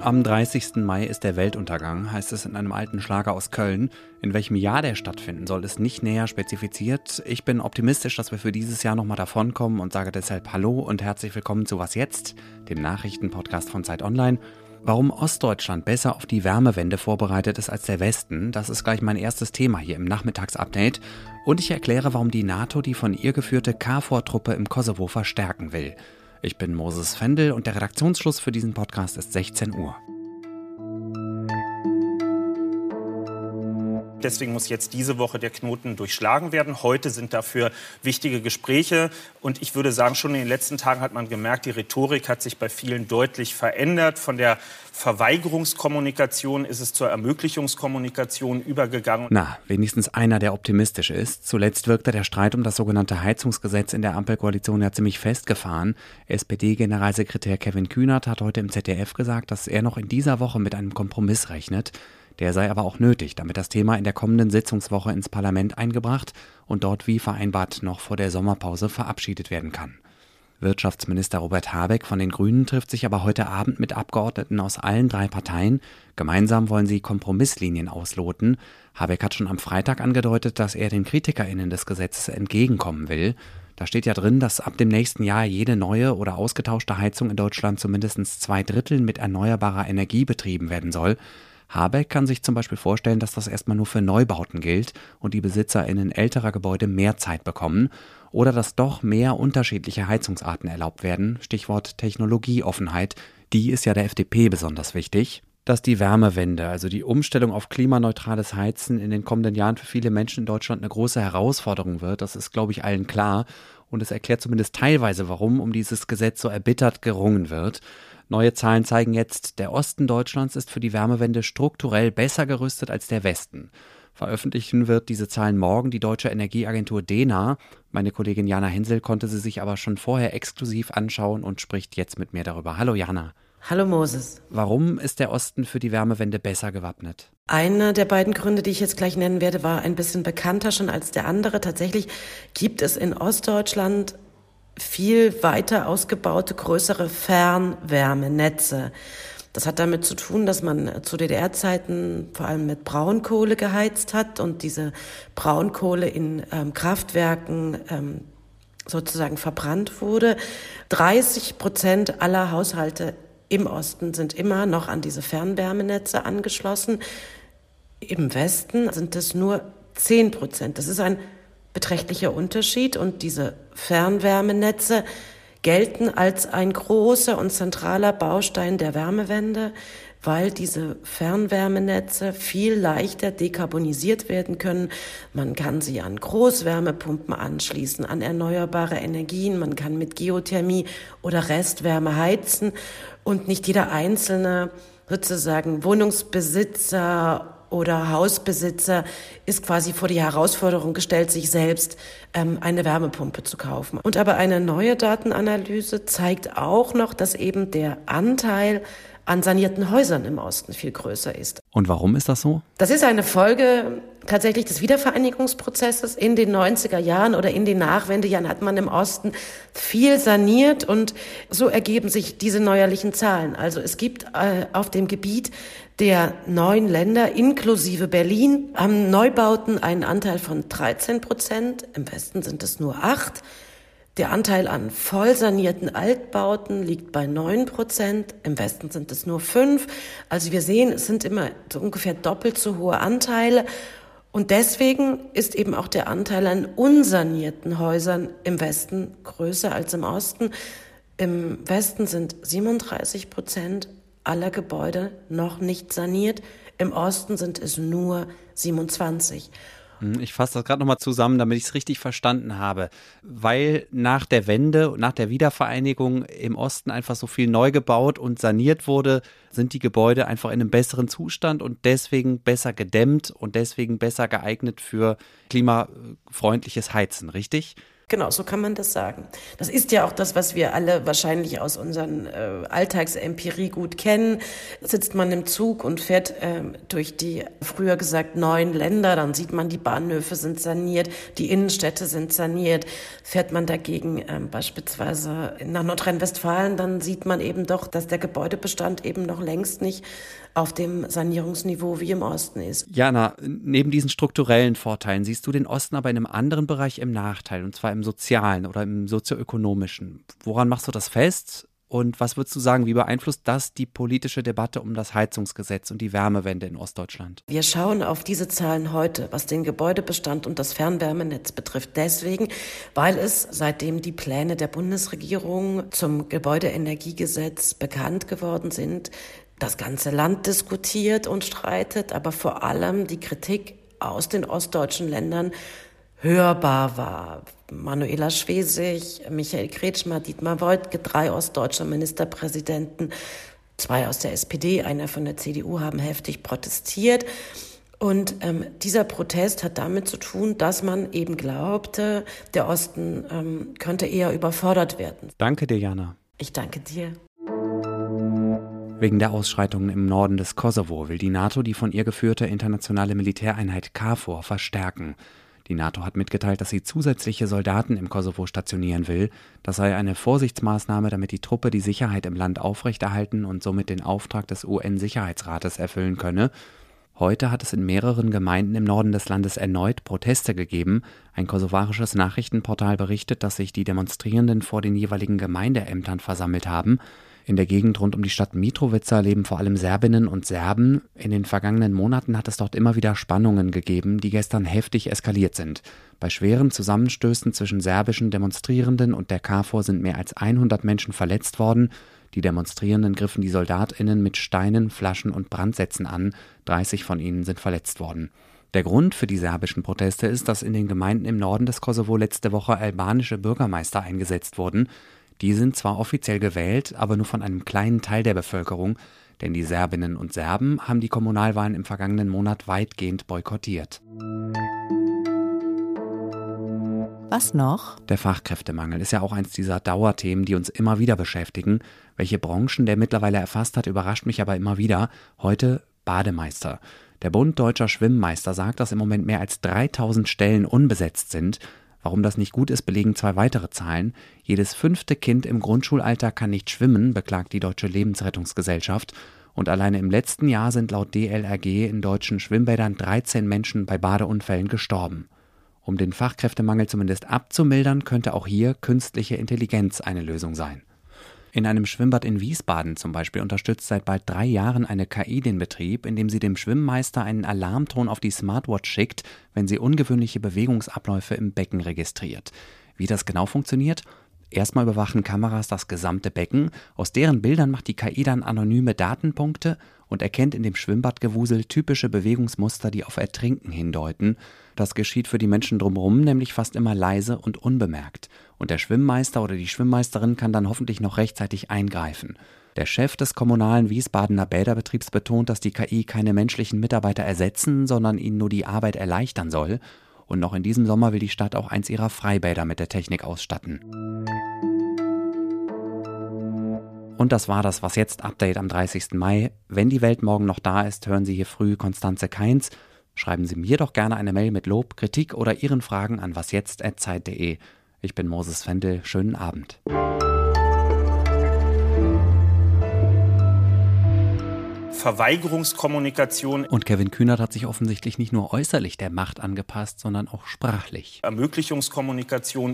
Am 30. Mai ist der Weltuntergang, heißt es in einem alten Schlager aus Köln. In welchem Jahr der stattfinden soll, ist nicht näher spezifiziert. Ich bin optimistisch, dass wir für dieses Jahr nochmal davonkommen und sage deshalb Hallo und herzlich willkommen zu Was Jetzt, dem Nachrichtenpodcast von Zeit Online. Warum Ostdeutschland besser auf die Wärmewende vorbereitet ist als der Westen, das ist gleich mein erstes Thema hier im Nachmittagsupdate. Und ich erkläre, warum die NATO die von ihr geführte KFOR-Truppe im Kosovo verstärken will. Ich bin Moses Fendel und der Redaktionsschluss für diesen Podcast ist 16 Uhr. Deswegen muss jetzt diese Woche der Knoten durchschlagen werden. Heute sind dafür wichtige Gespräche. Und ich würde sagen, schon in den letzten Tagen hat man gemerkt, die Rhetorik hat sich bei vielen deutlich verändert. Von der Verweigerungskommunikation ist es zur Ermöglichungskommunikation übergegangen. Na, wenigstens einer, der optimistisch ist. Zuletzt wirkte der Streit um das sogenannte Heizungsgesetz in der Ampelkoalition ja ziemlich festgefahren. SPD-Generalsekretär Kevin Kühnert hat heute im ZDF gesagt, dass er noch in dieser Woche mit einem Kompromiss rechnet. Der sei aber auch nötig, damit das Thema in der kommenden Sitzungswoche ins Parlament eingebracht und dort wie vereinbart noch vor der Sommerpause verabschiedet werden kann. Wirtschaftsminister Robert Habeck von den Grünen trifft sich aber heute Abend mit Abgeordneten aus allen drei Parteien. Gemeinsam wollen sie Kompromisslinien ausloten. Habeck hat schon am Freitag angedeutet, dass er den KritikerInnen des Gesetzes entgegenkommen will. Da steht ja drin, dass ab dem nächsten Jahr jede neue oder ausgetauschte Heizung in Deutschland zumindest zwei Drittel mit erneuerbarer Energie betrieben werden soll. Habeck kann sich zum Beispiel vorstellen, dass das erstmal nur für Neubauten gilt und die BesitzerInnen älterer Gebäude mehr Zeit bekommen oder dass doch mehr unterschiedliche Heizungsarten erlaubt werden. Stichwort Technologieoffenheit. Die ist ja der FDP besonders wichtig. Dass die Wärmewende, also die Umstellung auf klimaneutrales Heizen in den kommenden Jahren für viele Menschen in Deutschland eine große Herausforderung wird, das ist, glaube ich, allen klar. Und es erklärt zumindest teilweise, warum um dieses Gesetz so erbittert gerungen wird. Neue Zahlen zeigen jetzt, der Osten Deutschlands ist für die Wärmewende strukturell besser gerüstet als der Westen. Veröffentlichen wird diese Zahlen morgen die deutsche Energieagentur DENA. Meine Kollegin Jana Hensel konnte sie sich aber schon vorher exklusiv anschauen und spricht jetzt mit mir darüber. Hallo Jana. Hallo Moses. Warum ist der Osten für die Wärmewende besser gewappnet? Einer der beiden Gründe, die ich jetzt gleich nennen werde, war ein bisschen bekannter schon als der andere. Tatsächlich gibt es in Ostdeutschland viel weiter ausgebaute, größere Fernwärmenetze. Das hat damit zu tun, dass man zu DDR-Zeiten vor allem mit Braunkohle geheizt hat und diese Braunkohle in ähm, Kraftwerken ähm, sozusagen verbrannt wurde. 30 Prozent aller Haushalte im Osten sind immer noch an diese Fernwärmenetze angeschlossen. Im Westen sind es nur 10 Prozent. Das ist ein beträchtlicher Unterschied. Und diese Fernwärmenetze gelten als ein großer und zentraler Baustein der Wärmewende, weil diese Fernwärmenetze viel leichter dekarbonisiert werden können. Man kann sie an Großwärmepumpen anschließen, an erneuerbare Energien, man kann mit Geothermie oder Restwärme heizen. Und nicht jeder einzelne sozusagen Wohnungsbesitzer oder Hausbesitzer ist quasi vor die Herausforderung gestellt, sich selbst ähm, eine Wärmepumpe zu kaufen. Und aber eine neue Datenanalyse zeigt auch noch, dass eben der Anteil an sanierten Häusern im Osten viel größer ist. Und warum ist das so? Das ist eine Folge tatsächlich des Wiedervereinigungsprozesses. In den 90er Jahren oder in den Nachwendejahren hat man im Osten viel saniert und so ergeben sich diese neuerlichen Zahlen. Also es gibt äh, auf dem Gebiet der neun Länder inklusive Berlin haben Neubauten einen Anteil von 13 Prozent. Im Westen sind es nur acht. Der Anteil an voll sanierten Altbauten liegt bei neun Prozent. Im Westen sind es nur fünf. Also wir sehen, es sind immer so ungefähr doppelt so hohe Anteile. Und deswegen ist eben auch der Anteil an unsanierten Häusern im Westen größer als im Osten. Im Westen sind 37 Prozent aller Gebäude noch nicht saniert. Im Osten sind es nur 27. Hm, ich fasse das gerade nochmal zusammen, damit ich es richtig verstanden habe. Weil nach der Wende, nach der Wiedervereinigung im Osten einfach so viel neu gebaut und saniert wurde, sind die Gebäude einfach in einem besseren Zustand und deswegen besser gedämmt und deswegen besser geeignet für klimafreundliches Heizen, richtig? Genau, so kann man das sagen. Das ist ja auch das, was wir alle wahrscheinlich aus unseren äh, Alltagsempirie gut kennen. Sitzt man im Zug und fährt äh, durch die, früher gesagt, neun Länder, dann sieht man, die Bahnhöfe sind saniert, die Innenstädte sind saniert. Fährt man dagegen äh, beispielsweise nach Nordrhein-Westfalen, dann sieht man eben doch, dass der Gebäudebestand eben noch längst nicht auf dem Sanierungsniveau wie im Osten ist. Jana, neben diesen strukturellen Vorteilen siehst du den Osten aber in einem anderen Bereich im Nachteil, und zwar im sozialen oder im sozioökonomischen. Woran machst du das fest? Und was würdest du sagen, wie beeinflusst das die politische Debatte um das Heizungsgesetz und die Wärmewende in Ostdeutschland? Wir schauen auf diese Zahlen heute, was den Gebäudebestand und das Fernwärmenetz betrifft. Deswegen, weil es seitdem die Pläne der Bundesregierung zum Gebäudeenergiegesetz bekannt geworden sind, das ganze Land diskutiert und streitet, aber vor allem die Kritik aus den ostdeutschen Ländern hörbar war. Manuela Schwesig, Michael Kretschmer, Dietmar Woidke, drei ostdeutsche Ministerpräsidenten, zwei aus der SPD, einer von der CDU, haben heftig protestiert. Und ähm, dieser Protest hat damit zu tun, dass man eben glaubte, der Osten ähm, könnte eher überfordert werden. Danke dir, Jana. Ich danke dir. Wegen der Ausschreitungen im Norden des Kosovo will die NATO die von ihr geführte internationale Militäreinheit KFOR verstärken. Die NATO hat mitgeteilt, dass sie zusätzliche Soldaten im Kosovo stationieren will. Das sei eine Vorsichtsmaßnahme, damit die Truppe die Sicherheit im Land aufrechterhalten und somit den Auftrag des UN-Sicherheitsrates erfüllen könne. Heute hat es in mehreren Gemeinden im Norden des Landes erneut Proteste gegeben. Ein kosovarisches Nachrichtenportal berichtet, dass sich die Demonstrierenden vor den jeweiligen Gemeindeämtern versammelt haben. In der Gegend rund um die Stadt Mitrovica leben vor allem Serbinnen und Serben. In den vergangenen Monaten hat es dort immer wieder Spannungen gegeben, die gestern heftig eskaliert sind. Bei schweren Zusammenstößen zwischen serbischen Demonstrierenden und der KFOR sind mehr als 100 Menschen verletzt worden. Die Demonstrierenden griffen die SoldatInnen mit Steinen, Flaschen und Brandsätzen an. 30 von ihnen sind verletzt worden. Der Grund für die serbischen Proteste ist, dass in den Gemeinden im Norden des Kosovo letzte Woche albanische Bürgermeister eingesetzt wurden. Die sind zwar offiziell gewählt, aber nur von einem kleinen Teil der Bevölkerung, denn die Serbinnen und Serben haben die Kommunalwahlen im vergangenen Monat weitgehend boykottiert. Was noch? Der Fachkräftemangel ist ja auch eins dieser Dauerthemen, die uns immer wieder beschäftigen. Welche Branchen der mittlerweile erfasst hat, überrascht mich aber immer wieder. Heute Bademeister. Der Bund Deutscher Schwimmmeister sagt, dass im Moment mehr als 3000 Stellen unbesetzt sind. Warum das nicht gut ist, belegen zwei weitere Zahlen. Jedes fünfte Kind im Grundschulalter kann nicht schwimmen, beklagt die Deutsche Lebensrettungsgesellschaft. Und alleine im letzten Jahr sind laut DLRG in deutschen Schwimmbädern 13 Menschen bei Badeunfällen gestorben. Um den Fachkräftemangel zumindest abzumildern, könnte auch hier künstliche Intelligenz eine Lösung sein. In einem Schwimmbad in Wiesbaden zum Beispiel unterstützt seit bald drei Jahren eine KI den Betrieb, indem sie dem Schwimmmeister einen Alarmton auf die Smartwatch schickt, wenn sie ungewöhnliche Bewegungsabläufe im Becken registriert. Wie das genau funktioniert? Erstmal überwachen Kameras das gesamte Becken, aus deren Bildern macht die KI dann anonyme Datenpunkte und erkennt in dem Schwimmbadgewusel typische Bewegungsmuster, die auf Ertrinken hindeuten. Das geschieht für die Menschen drumherum nämlich fast immer leise und unbemerkt. Und der Schwimmmeister oder die Schwimmmeisterin kann dann hoffentlich noch rechtzeitig eingreifen. Der Chef des kommunalen Wiesbadener Bäderbetriebs betont, dass die KI keine menschlichen Mitarbeiter ersetzen, sondern ihnen nur die Arbeit erleichtern soll. Und noch in diesem Sommer will die Stadt auch eins ihrer Freibäder mit der Technik ausstatten. Und das war das Was jetzt Update am 30. Mai. Wenn die Welt morgen noch da ist, hören Sie hier früh Konstanze Keins. Schreiben Sie mir doch gerne eine Mail mit Lob, Kritik oder Ihren Fragen an wasjetzt.zeit.de. Ich bin Moses Fendel. Schönen Abend. Verweigerungskommunikation. Und Kevin Kühnert hat sich offensichtlich nicht nur äußerlich der Macht angepasst, sondern auch sprachlich. Ermöglichungskommunikation